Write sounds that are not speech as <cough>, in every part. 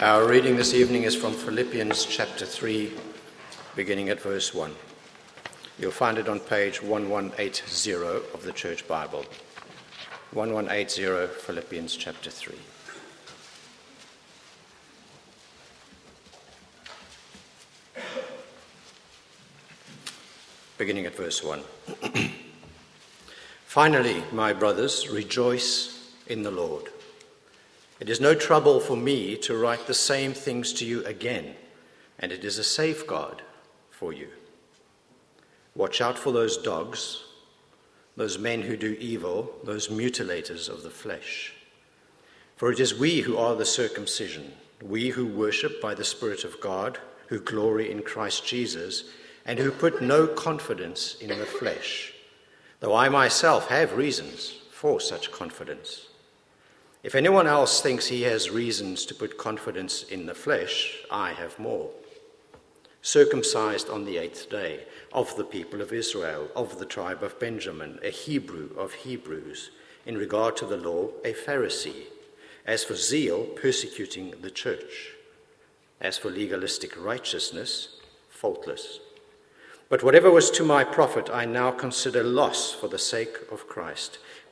Our reading this evening is from Philippians chapter 3, beginning at verse 1. You'll find it on page 1180 of the Church Bible. 1180, Philippians chapter 3. Beginning at verse 1. <clears throat> Finally, my brothers, rejoice in the Lord. It is no trouble for me to write the same things to you again, and it is a safeguard for you. Watch out for those dogs, those men who do evil, those mutilators of the flesh. For it is we who are the circumcision, we who worship by the Spirit of God, who glory in Christ Jesus, and who put no confidence in the flesh, though I myself have reasons for such confidence. If anyone else thinks he has reasons to put confidence in the flesh, I have more. Circumcised on the eighth day, of the people of Israel, of the tribe of Benjamin, a Hebrew of Hebrews, in regard to the law, a Pharisee, as for zeal, persecuting the church, as for legalistic righteousness, faultless. But whatever was to my profit, I now consider loss for the sake of Christ.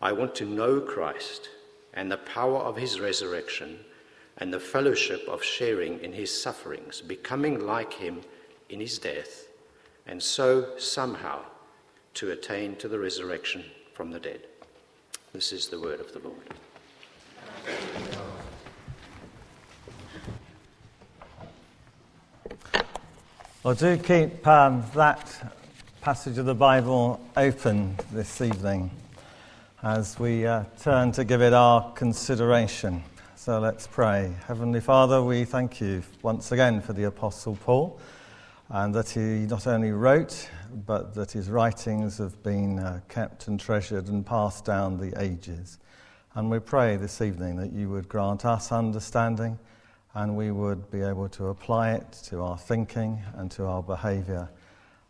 I want to know Christ and the power of his resurrection and the fellowship of sharing in his sufferings, becoming like him in his death, and so somehow to attain to the resurrection from the dead. This is the word of the Lord. Well, do keep um, that passage of the Bible open this evening as we uh, turn to give it our consideration. So let's pray. Heavenly Father, we thank you once again for the Apostle Paul and that he not only wrote, but that his writings have been uh, kept and treasured and passed down the ages. And we pray this evening that you would grant us understanding and we would be able to apply it to our thinking and to our behavior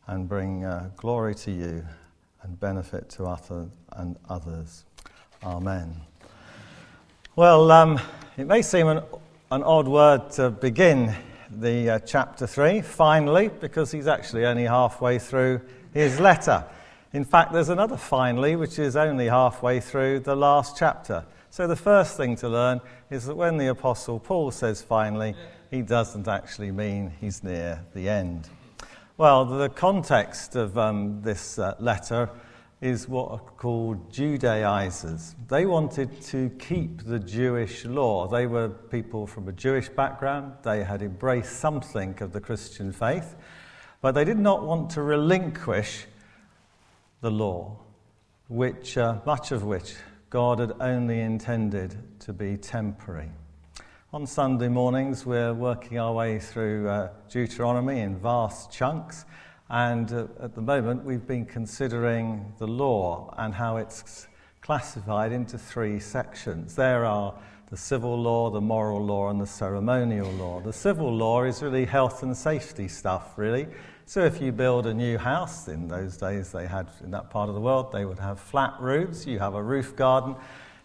and bring uh, glory to you and benefit to us and others. Amen. Well, um, it may seem an, an, odd word to begin the uh, chapter 3, finally, because he's actually only halfway through his letter. In fact, there's another finally, which is only halfway through the last chapter. So the first thing to learn is that when the Apostle Paul says finally, he doesn't actually mean he's near the end. Well, the context of um, this uh, letter is what are called Judaizers. They wanted to keep the Jewish law. They were people from a Jewish background, they had embraced something of the Christian faith, but they did not want to relinquish the law, which, uh, much of which God had only intended to be temporary. On Sunday mornings, we're working our way through uh, Deuteronomy in vast chunks, and uh, at the moment, we've been considering the law and how it's classified into three sections. There are the civil law, the moral law, and the ceremonial law. The civil law is really health and safety stuff, really. So if you build a new house, in those days they had, in that part of the world, they would have flat roofs, you have a roof garden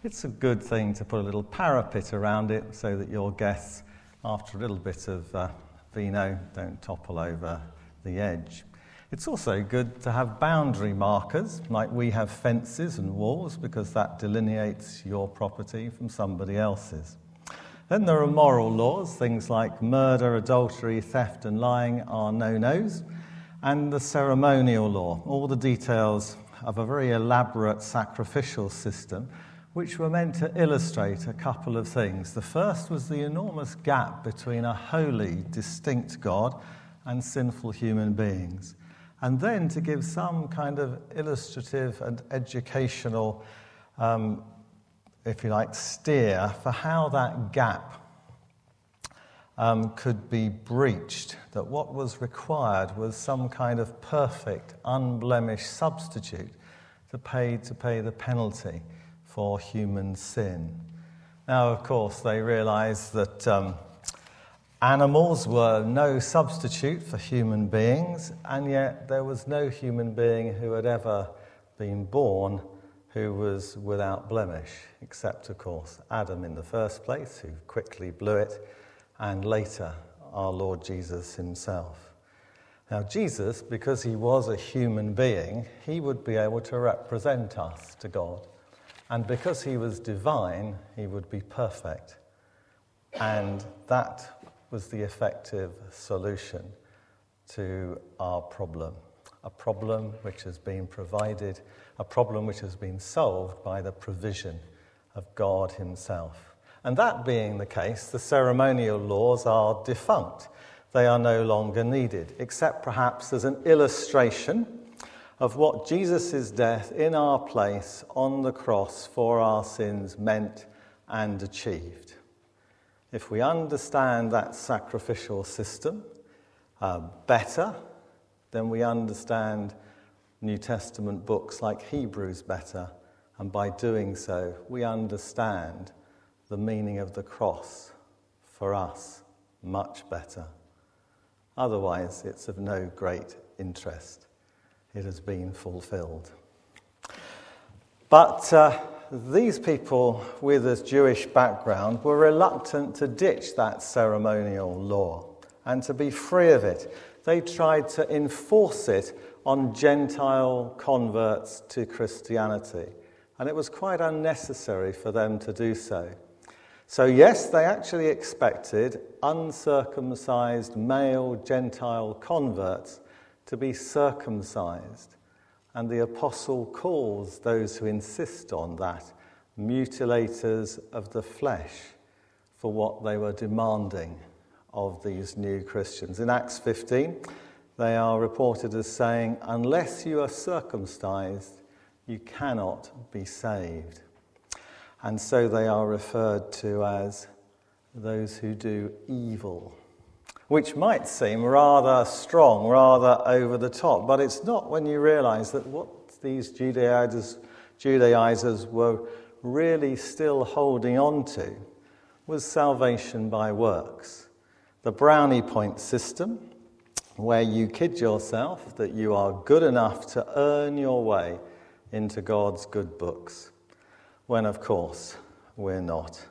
it's a good thing to put a little parapet around it so that your guests, after a little bit of uh, vino, don't topple over the edge. It's also good to have boundary markers, like we have fences and walls, because that delineates your property from somebody else's. Then there are moral laws, things like murder, adultery, theft, and lying are no nos. And the ceremonial law, all the details of a very elaborate sacrificial system which were meant to illustrate a couple of things. The first was the enormous gap between a holy, distinct God and sinful human beings. And then to give some kind of illustrative and educational, um, if you like, steer for how that gap um, could be breached, that what was required was some kind of perfect, unblemished substitute to pay, to pay the penalty for human sin. Now, of course, they realized that um, animals were no substitute for human beings, and yet there was no human being who had ever been born who was without blemish, except, of course, Adam in the first place, who quickly blew it, and later our Lord Jesus himself. Now, Jesus, because he was a human being, he would be able to represent us to God. And because he was divine, he would be perfect. And that was the effective solution to our problem. A problem which has been provided, a problem which has been solved by the provision of God Himself. And that being the case, the ceremonial laws are defunct. They are no longer needed, except perhaps as an illustration of what Jesus' death in our place on the cross for our sins meant and achieved. If we understand that sacrificial system uh, better, then we understand New Testament books like Hebrews better, and by doing so, we understand the meaning of the cross for us much better. Otherwise, it's of no great interest it has been fulfilled. But uh, these people with a Jewish background were reluctant to ditch that ceremonial law and to be free of it. They tried to enforce it on Gentile converts to Christianity, and it was quite unnecessary for them to do so. So, yes, they actually expected uncircumcised male Gentile converts to be circumcised. And the apostle calls those who insist on that mutilators of the flesh for what they were demanding of these new Christians. In Acts 15, they are reported as saying, Unless you are circumcised, you cannot be saved. And so they are referred to as those who do evil which might seem rather strong, rather over the top, but it's not when you realize that what these Judaizers, Judaizers were really still holding on to was salvation by works. The brownie point system, where you kid yourself that you are good enough to earn your way into God's good books, when of course we're not.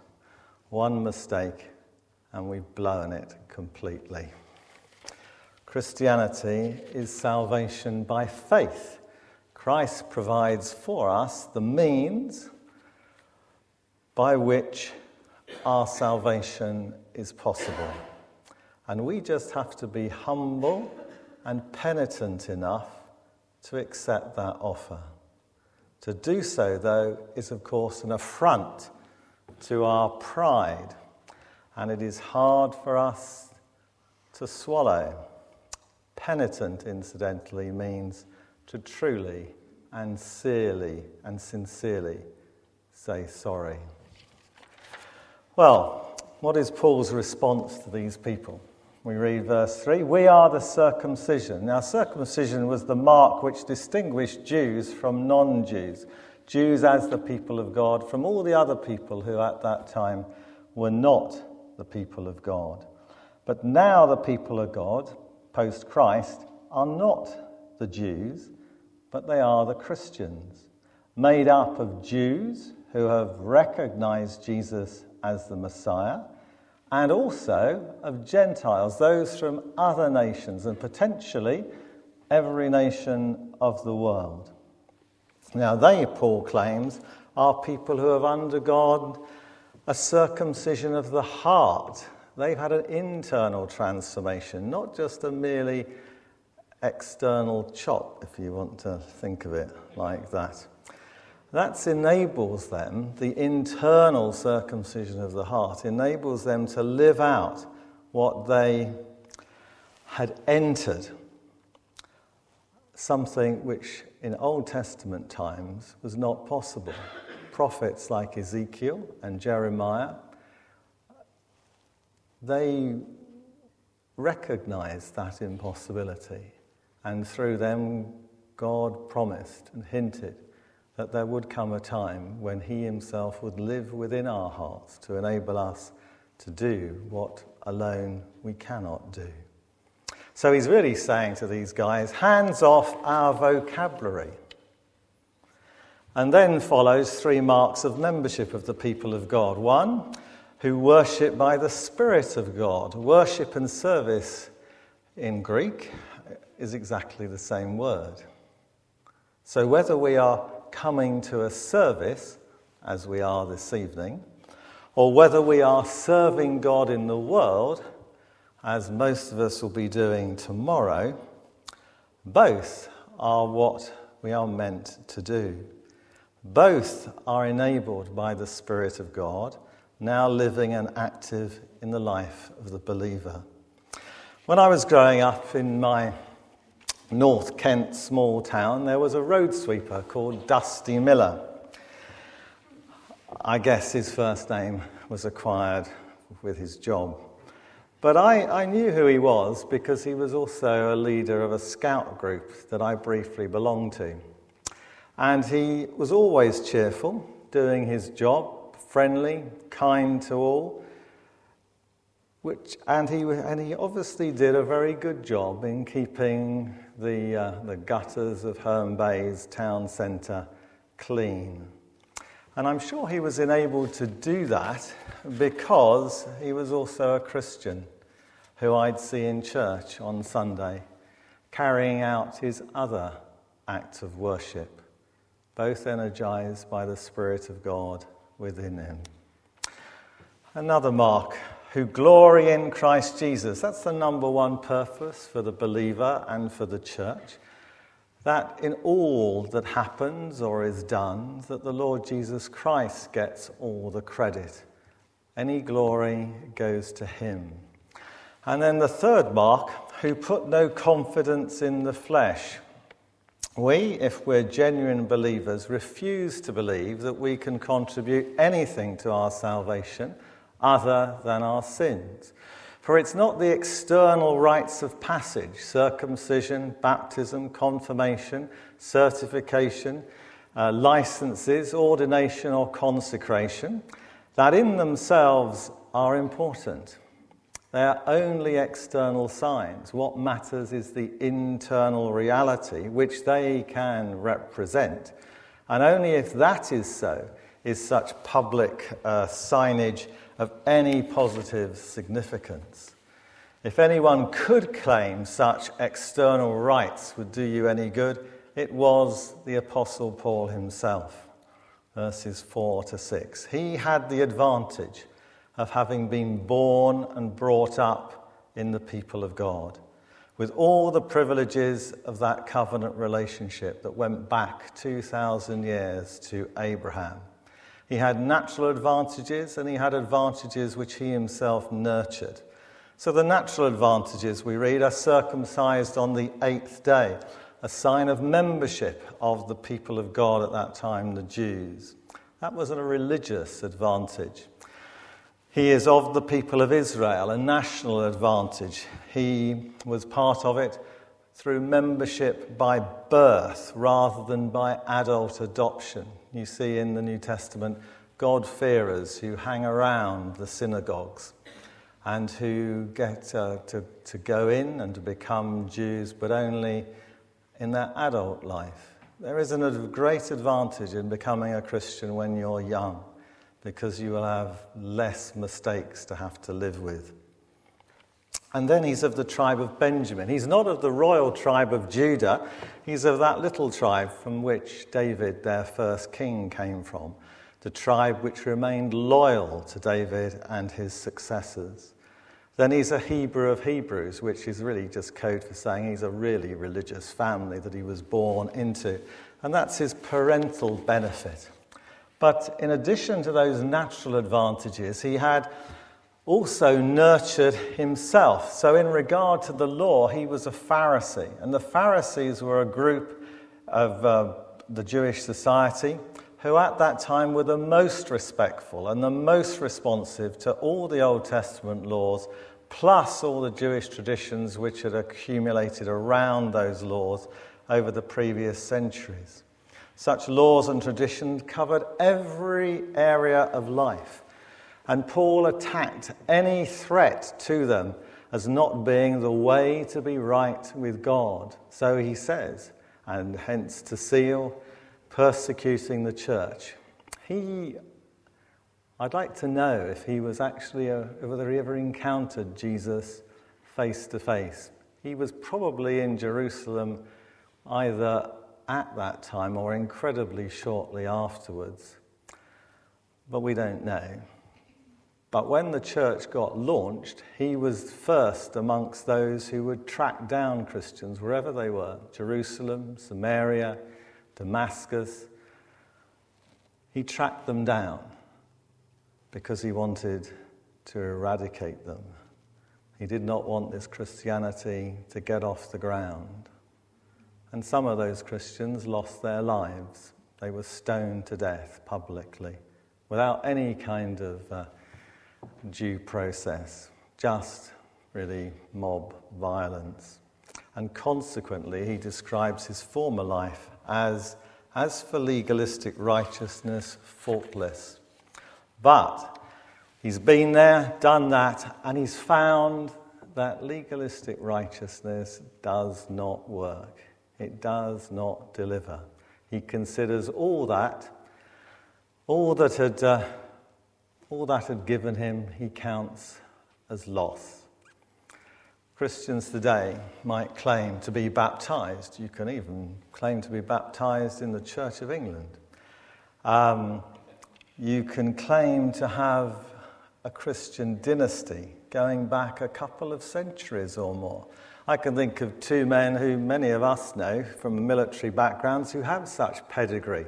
One mistake and we've blown it completely. Christianity is salvation by faith. Christ provides for us the means by which our salvation is possible. And we just have to be humble and penitent enough to accept that offer. To do so, though, is of course an affront to our pride and it is hard for us to swallow. Penitent, incidentally, means to truly and sincerely and sincerely say sorry. Well, what is Paul's response to these people? We read verse 3 We are the circumcision. Now, circumcision was the mark which distinguished Jews from non Jews, Jews as the people of God, from all the other people who at that time were not the people of God. But now the people of God, post Christ, are not the Jews, but they are the Christians, made up of Jews who have recognized Jesus as the Messiah, and also of Gentiles, those from other nations, and potentially every nation of the world. Now, they, Paul claims, are people who have undergone a circumcision of the heart. They've had an internal transformation, not just a merely external chop, if you want to think of it like that. That enables them, the internal circumcision of the heart, enables them to live out what they had entered. Something which in Old Testament times was not possible prophets like Ezekiel and Jeremiah they recognized that impossibility. And through them, God promised and hinted that there would come a time when He Himself would live within our hearts to enable us to do what alone we cannot do. So he's really saying to these guys, hands off our vocabulary. And then follows three marks of membership of the people of God. One, who worship by the Spirit of God. Worship and service in Greek is exactly the same word. So whether we are coming to a service, as we are this evening, or whether we are serving God in the world, as most of us will be doing tomorrow, both are what we are meant to do. Both are enabled by the Spirit of God now living and active in the life of the believer. When I was growing up in my North Kent small town, there was a road sweeper called Dusty Miller. I guess his first name was acquired with his job. But I, I, knew who he was because he was also a leader of a scout group that I briefly belonged to. And he was always cheerful, doing his job, friendly, kind to all. Which, and, he, and he obviously did a very good job in keeping the, uh, the gutters of Herne Bay's town centre clean. And I'm sure he was enabled to do that because he was also a Christian who I'd see in church on Sunday, carrying out his other acts of worship, both energized by the Spirit of God within him. Another mark, who glory in Christ Jesus. That's the number one purpose for the believer and for the church. That in all that happens or is done, that the Lord Jesus Christ gets all the credit. Any glory goes to him. And then the third mark, who put no confidence in the flesh. We, if we're genuine believers, refuse to believe that we can contribute anything to our salvation other than our sins. For it's not the external rites of passage, circumcision, baptism, confirmation, certification, uh, licenses, ordination, or consecration, that in themselves are important. They are only external signs. What matters is the internal reality which they can represent. And only if that is so is such public uh, signage of any positive significance. If anyone could claim such external rites would do you any good, it was the Apostle Paul himself. Verses 4 to 6. He had the advantage of having been born and brought up in the people of God, with all the privileges of that covenant relationship that went back 2,000 years to Abraham. He had natural advantages and he had advantages which he himself nurtured. So, the natural advantages we read are circumcised on the eighth day, a sign of membership of the people of God at that time, the Jews. That was a religious advantage. He is of the people of Israel, a national advantage. He was part of it through membership by birth rather than by adult adoption. You see in the New Testament God-fearers who hang around the synagogues and who get uh, to, to go in and to become Jews, but only in their adult life. There is a great advantage in becoming a Christian when you're young because you will have less mistakes to have to live with. And then he's of the tribe of Benjamin. He's not of the royal tribe of Judah. He's of that little tribe from which David, their first king, came from, the tribe which remained loyal to David and his successors. Then he's a Hebrew of Hebrews, which is really just code for saying he's a really religious family that he was born into. And that's his parental benefit. But in addition to those natural advantages, he had also nurtured himself. So, in regard to the law, he was a Pharisee. And the Pharisees were a group of uh, the Jewish society who at that time were the most respectful and the most responsive to all the Old Testament laws, plus all the Jewish traditions which had accumulated around those laws over the previous centuries. Such laws and traditions covered every area of life, and Paul attacked any threat to them as not being the way to be right with God. So he says, and hence to seal persecuting the church. He, I'd like to know if he was actually, a, whether he ever encountered Jesus face to face. He was probably in Jerusalem either at that time or incredibly shortly afterwards. But we don't know. But when the church got launched, he was first amongst those who would track down Christians wherever they were Jerusalem, Samaria, Damascus. He tracked them down because he wanted to eradicate them. He did not want this Christianity to get off the ground. And some of those Christians lost their lives. They were stoned to death publicly without any kind of uh, due process, just really mob violence. And consequently, he describes his former life as, as for legalistic righteousness, faultless. But he's been there, done that, and he's found that legalistic righteousness does not work. It does not deliver. He considers all that, all that had, uh, all that had given him, he counts as loss. Christians today might claim to be baptized. You can even claim to be baptized in the Church of England. Um, you can claim to have a Christian dynasty going back a couple of centuries or more. I can think of two men who many of us know from military backgrounds who have such pedigree.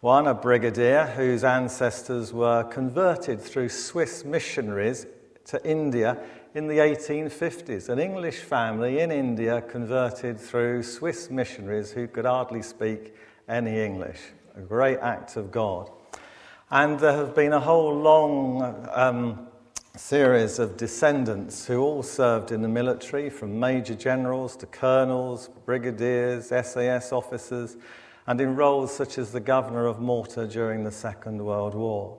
One, a brigadier whose ancestors were converted through Swiss missionaries to India in the 1850s. An English family in India converted through Swiss missionaries who could hardly speak any English. A great act of God. And there have been a whole long um, series of descendants who all served in the military, from major generals to colonels, brigadiers, SAS officers, and in roles such as the governor of Malta during the Second World War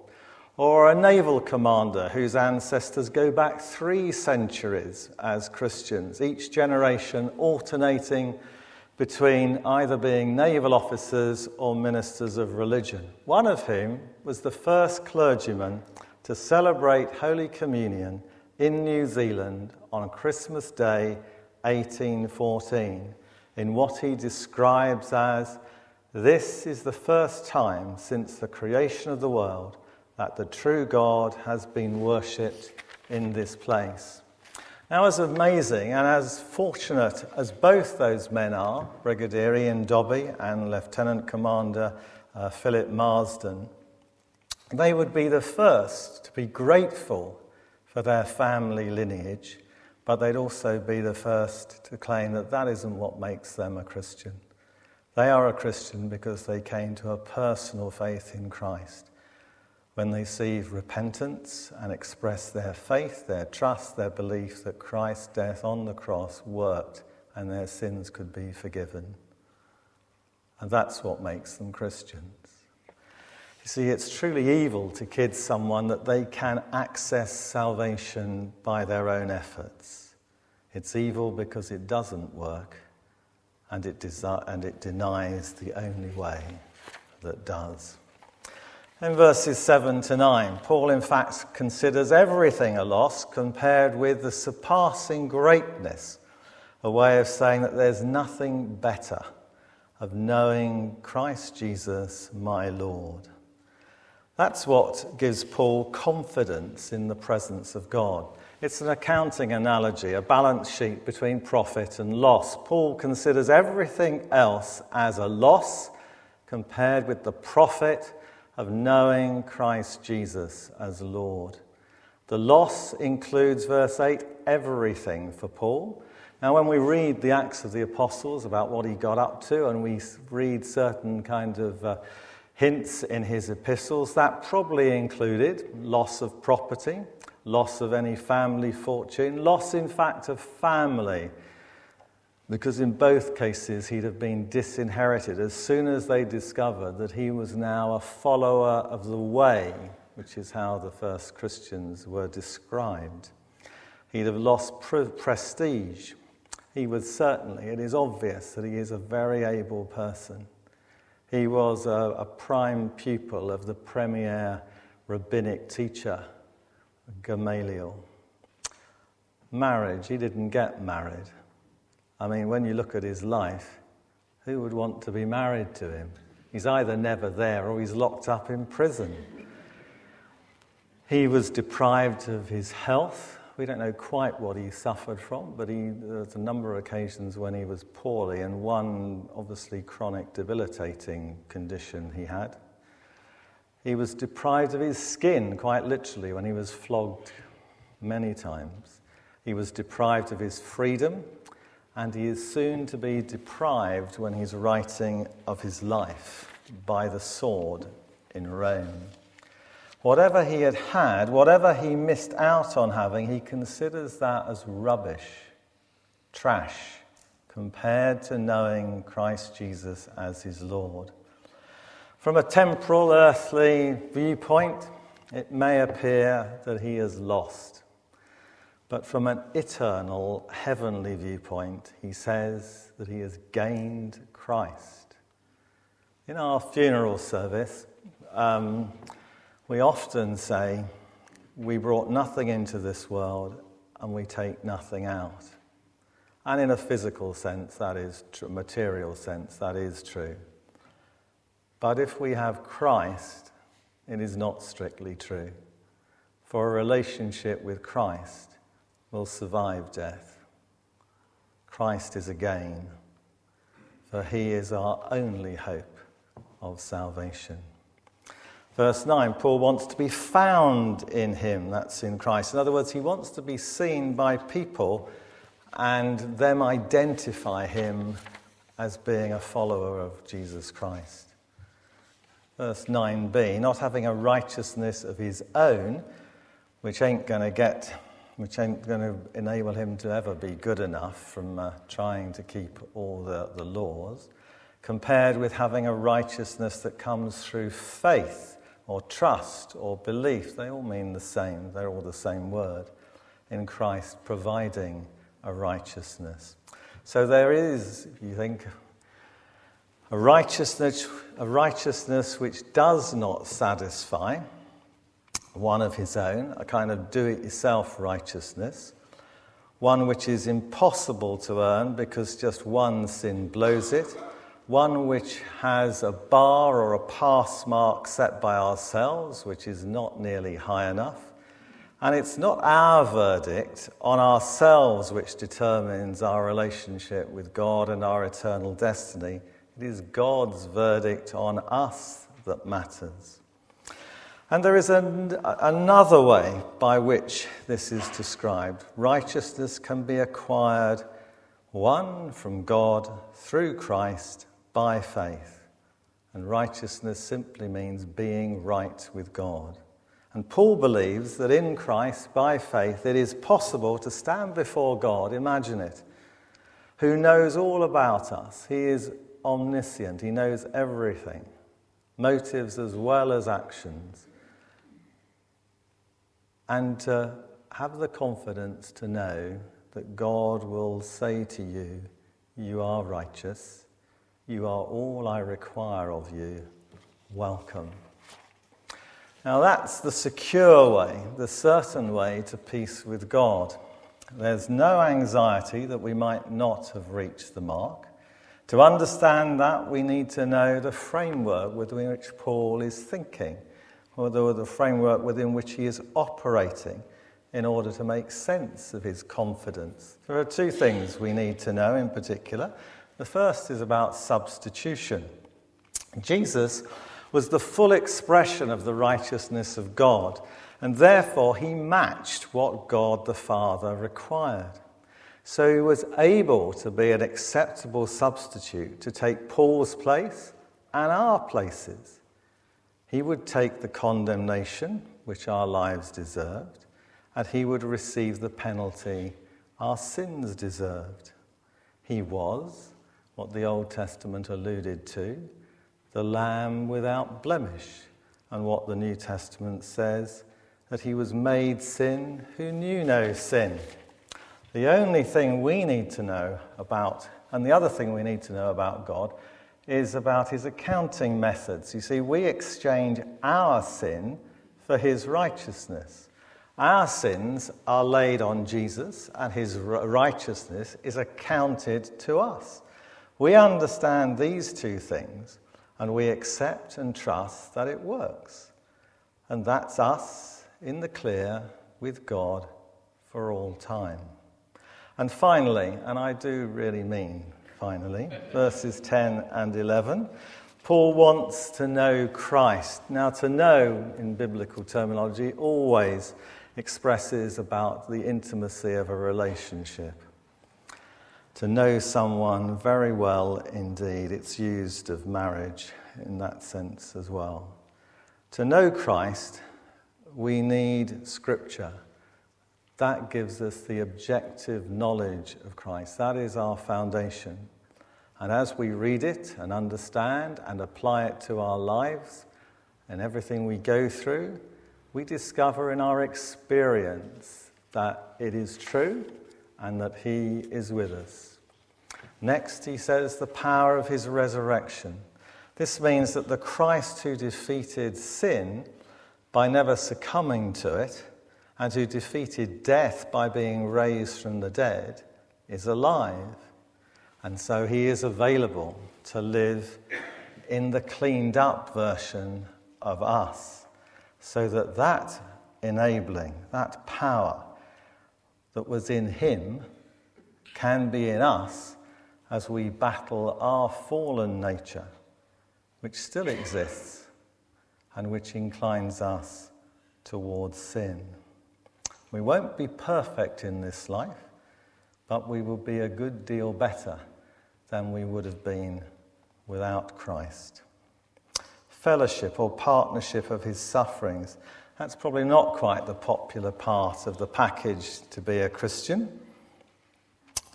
or a naval commander whose ancestors go back three centuries as Christians, each generation alternating between either being naval officers or ministers of religion, one of whom was the first clergyman to celebrate Holy Communion in New Zealand on Christmas Day 1814, in what he describes as this is the first time since the creation of the world that the true God has been worshipped in this place. Now, as amazing and as fortunate as both those men are, Brigadier Ian Dobbie and Lieutenant Commander uh, Philip Marsden, they would be the first to be grateful for their family lineage, but they'd also be the first to claim that that isn't what makes them a Christian. They are a Christian because they came to a personal faith in Christ when they see repentance and express their faith, their trust, their belief that Christ's death on the cross worked and their sins could be forgiven. And that's what makes them Christians. You see, it's truly evil to kid someone that they can access salvation by their own efforts. It's evil because it doesn't work and it, desi- and it denies the only way that does. In verses 7 to 9, Paul, in fact, considers everything a loss compared with the surpassing greatness, a way of saying that there's nothing better of knowing Christ Jesus, my Lord. That's what gives Paul confidence in the presence of God. It's an accounting analogy, a balance sheet between profit and loss. Paul considers everything else as a loss compared with the profit of knowing Christ Jesus as Lord. The loss includes, verse 8, everything for Paul. Now, when we read the Acts of the Apostles about what he got up to, and we read certain kind of uh, hints in his epistles. That probably included loss of property, loss of any family fortune, loss, in fact, of family, because in both cases he'd have been disinherited as soon as they discovered that he was now a follower of the way, which is how the first Christians were described. He'd have lost pre- prestige. He was certainly, it is obvious that he is a very able person. He was a, a prime pupil of the premier rabbinic teacher, Gamaliel. Marriage, he didn't get married. I mean, when you look at his life, who would want to be married to him? He's either never there or he's locked up in prison. He was deprived of his health. We don't know quite what he suffered from, but he, there's a number of occasions when he was poorly, and one obviously chronic debilitating condition he had. He was deprived of his skin, quite literally, when he was flogged many times. He was deprived of his freedom, and he is soon to be deprived when he's writing of his life by the sword in Rome. Whatever he had had, whatever he missed out on having, he considers that as rubbish, trash, compared to knowing Christ Jesus as his Lord. From a temporal, earthly viewpoint, it may appear that he has lost. But from an eternal, heavenly viewpoint, he says that he has gained Christ. In our funeral service, um, we often say, We brought nothing into this world and we take nothing out. And in a physical sense, that is true, material sense, that is true. But if we have Christ, it is not strictly true. For a relationship with Christ will survive death. Christ is a gain, for he is our only hope of salvation. Verse 9, Paul wants to be found in him, that's in Christ. In other words, he wants to be seen by people and them identify him as being a follower of Jesus Christ. Verse 9b, not having a righteousness of his own, which ain't going to get, which ain't going to enable him to ever be good enough from uh, trying to keep all the, the laws, compared with having a righteousness that comes through faith or trust or belief, they all mean the same. They're all the same word in Christ providing a righteousness. So there is, if you think, a righteousness, a righteousness which does not satisfy one of his own, a kind of do it yourself righteousness, one which is impossible to earn because just one sin blows it one which has a bar or a pass mark set by ourselves, which is not nearly high enough. And it's not our verdict on ourselves which determines our relationship with God and our eternal destiny. It is God's verdict on us that matters. And there is an, another way by which this is described. Righteousness can be acquired, one from God through Christ by faith. And righteousness simply means being right with God. And Paul believes that in Christ, by faith, it is possible to stand before God, imagine it, who knows all about us. He is omniscient, He knows everything, motives as well as actions. And to have the confidence to know that God will say to you, You are righteous you are all I require of you. Welcome. Now, that's the secure way, the certain way to peace with God. There's no anxiety that we might not have reached the mark. To understand that, we need to know the framework within which Paul is thinking, or the framework within which he is operating in order to make sense of his confidence. There are two things we need to know in particular. The first is about substitution. Jesus was the full expression of the righteousness of God, and therefore he matched what God the Father required. So he was able to be an acceptable substitute to take Paul's place and our places. He would take the condemnation which our lives deserved, and he would receive the penalty our sins deserved. He was what the Old Testament alluded to the Lamb without blemish, and what the New Testament says that he was made sin who knew no sin. The only thing we need to know about, and the other thing we need to know about God, is about his accounting methods. You see, we exchange our sin for his righteousness. Our sins are laid on Jesus, and his righteousness is accounted to us. We understand these two things, and we accept and trust that it works. And that's us in the clear with God for all time. And finally, and I do really mean finally, verses 10 and 11. Paul wants to know Christ. Now, to know in biblical terminology always expresses about the intimacy of a relationship. To know someone very well indeed, it's used of marriage in that sense as well. To know Christ, we need Scripture. That gives us the objective knowledge of Christ. That is our foundation. And as we read it and understand and apply it to our lives and everything we go through, we discover in our experience that it is true and that He is with us. Next, he says the power of His resurrection. This means that the Christ who defeated sin by never succumbing to it and who defeated death by being raised from the dead is alive. And so he is available to live in the cleaned up version of us, so that that enabling, that power that was in him can be in us as we battle our fallen nature, which still exists and which inclines us towards sin. We won't be perfect in this life, but we will be a good deal better than we would have been without Christ. Fellowship or partnership of his sufferings. That's probably not quite the popular part of the package to be a Christian.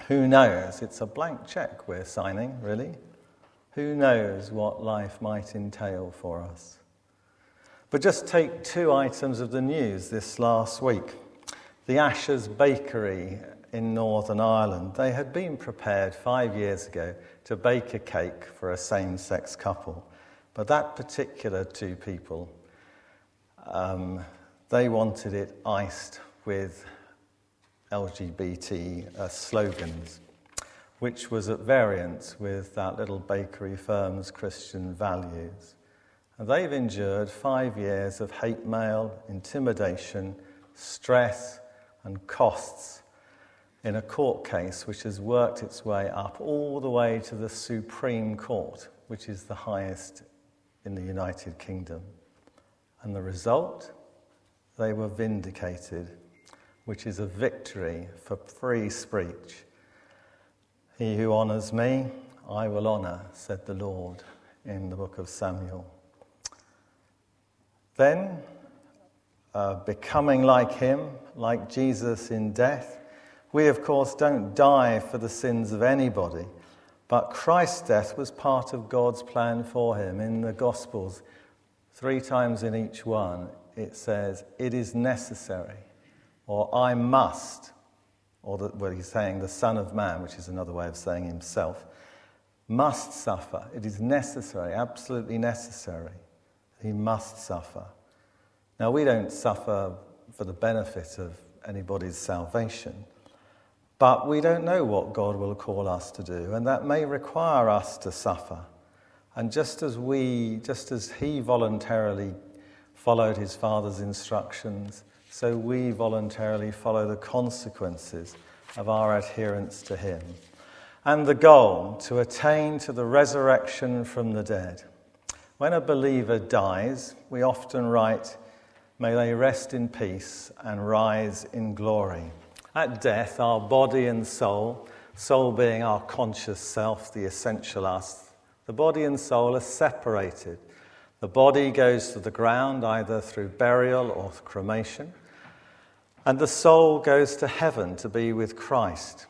Who knows? It's a blank check we're signing, really. Who knows what life might entail for us? But just take two items of the news this last week. The Ashers Bakery in Northern Ireland, they had been prepared five years ago to bake a cake for a same sex couple. But that particular two people, um, they wanted it iced with LGBT uh, slogans, which was at variance with that little bakery firm's Christian values. And they've endured five years of hate mail, intimidation, stress, and costs in a court case which has worked its way up all the way to the Supreme Court, which is the highest in the United Kingdom. And the result? They were vindicated, which is a victory for free speech. He who honours me, I will honour, said the Lord in the book of Samuel. Then, uh, becoming like him, like Jesus in death, we, of course, don't die for the sins of anybody, but Christ's death was part of God's plan for him. In the Gospels, three times in each one, it says, It is necessary, or I must, or the, well, he's saying the Son of Man, which is another way of saying himself, must suffer. It is necessary, absolutely necessary. He must suffer. Now, we don't suffer for the benefit of anybody's salvation. But we don't know what God will call us to do, and that may require us to suffer. And just as we, just as he voluntarily followed his father's instructions, so we voluntarily follow the consequences of our adherence to him. And the goal, to attain to the resurrection from the dead. When a believer dies, we often write, May they rest in peace and rise in glory. At death, our body and soul, soul being our conscious self, the essential us, the body and soul are separated. The body goes to the ground either through burial or cremation, and the soul goes to heaven to be with Christ.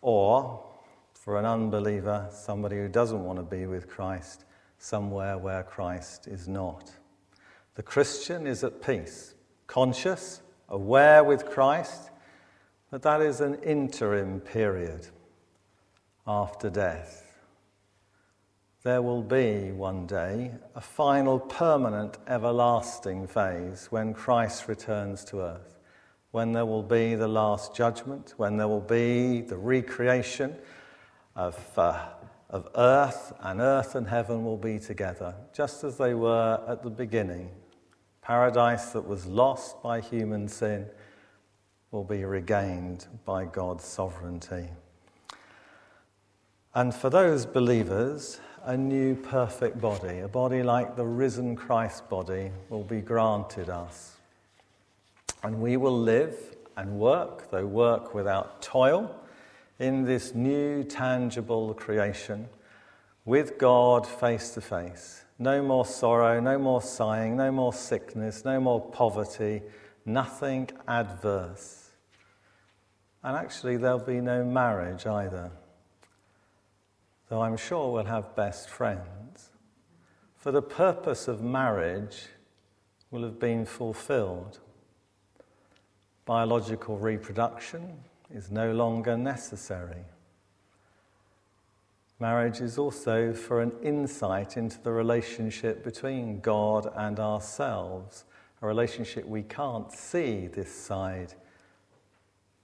Or, for an unbeliever, somebody who doesn't want to be with Christ, somewhere where Christ is not. The Christian is at peace, conscious, aware with Christ, but that is an interim period after death there will be one day a final, permanent, everlasting phase when Christ returns to earth, when there will be the last judgment, when there will be the recreation of, uh, of earth, and earth and heaven will be together, just as they were at the beginning. Paradise that was lost by human sin will be regained by God's sovereignty. And for those believers, a new perfect body, a body like the risen Christ body, will be granted us. And we will live and work, though work without toil, in this new tangible creation with God face to face. No more sorrow, no more sighing, no more sickness, no more poverty, nothing adverse. And actually, there'll be no marriage either though I'm sure we'll have best friends, for the purpose of marriage will have been fulfilled. Biological reproduction is no longer necessary. Marriage is also for an insight into the relationship between God and ourselves, a relationship we can't see this side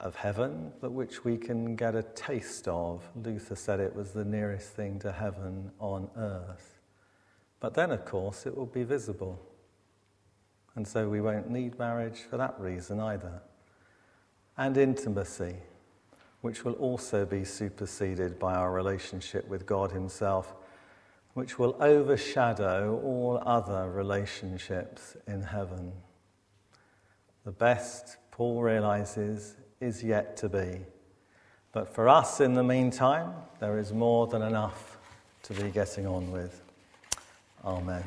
of heaven, but which we can get a taste of. Luther said it was the nearest thing to heaven on earth. But then, of course, it will be visible. And so we won't need marriage for that reason either. And intimacy, which will also be superseded by our relationship with God Himself, which will overshadow all other relationships in heaven. The best, Paul realizes, is yet to be. But for us, in the meantime, there is more than enough to be getting on with. Amen.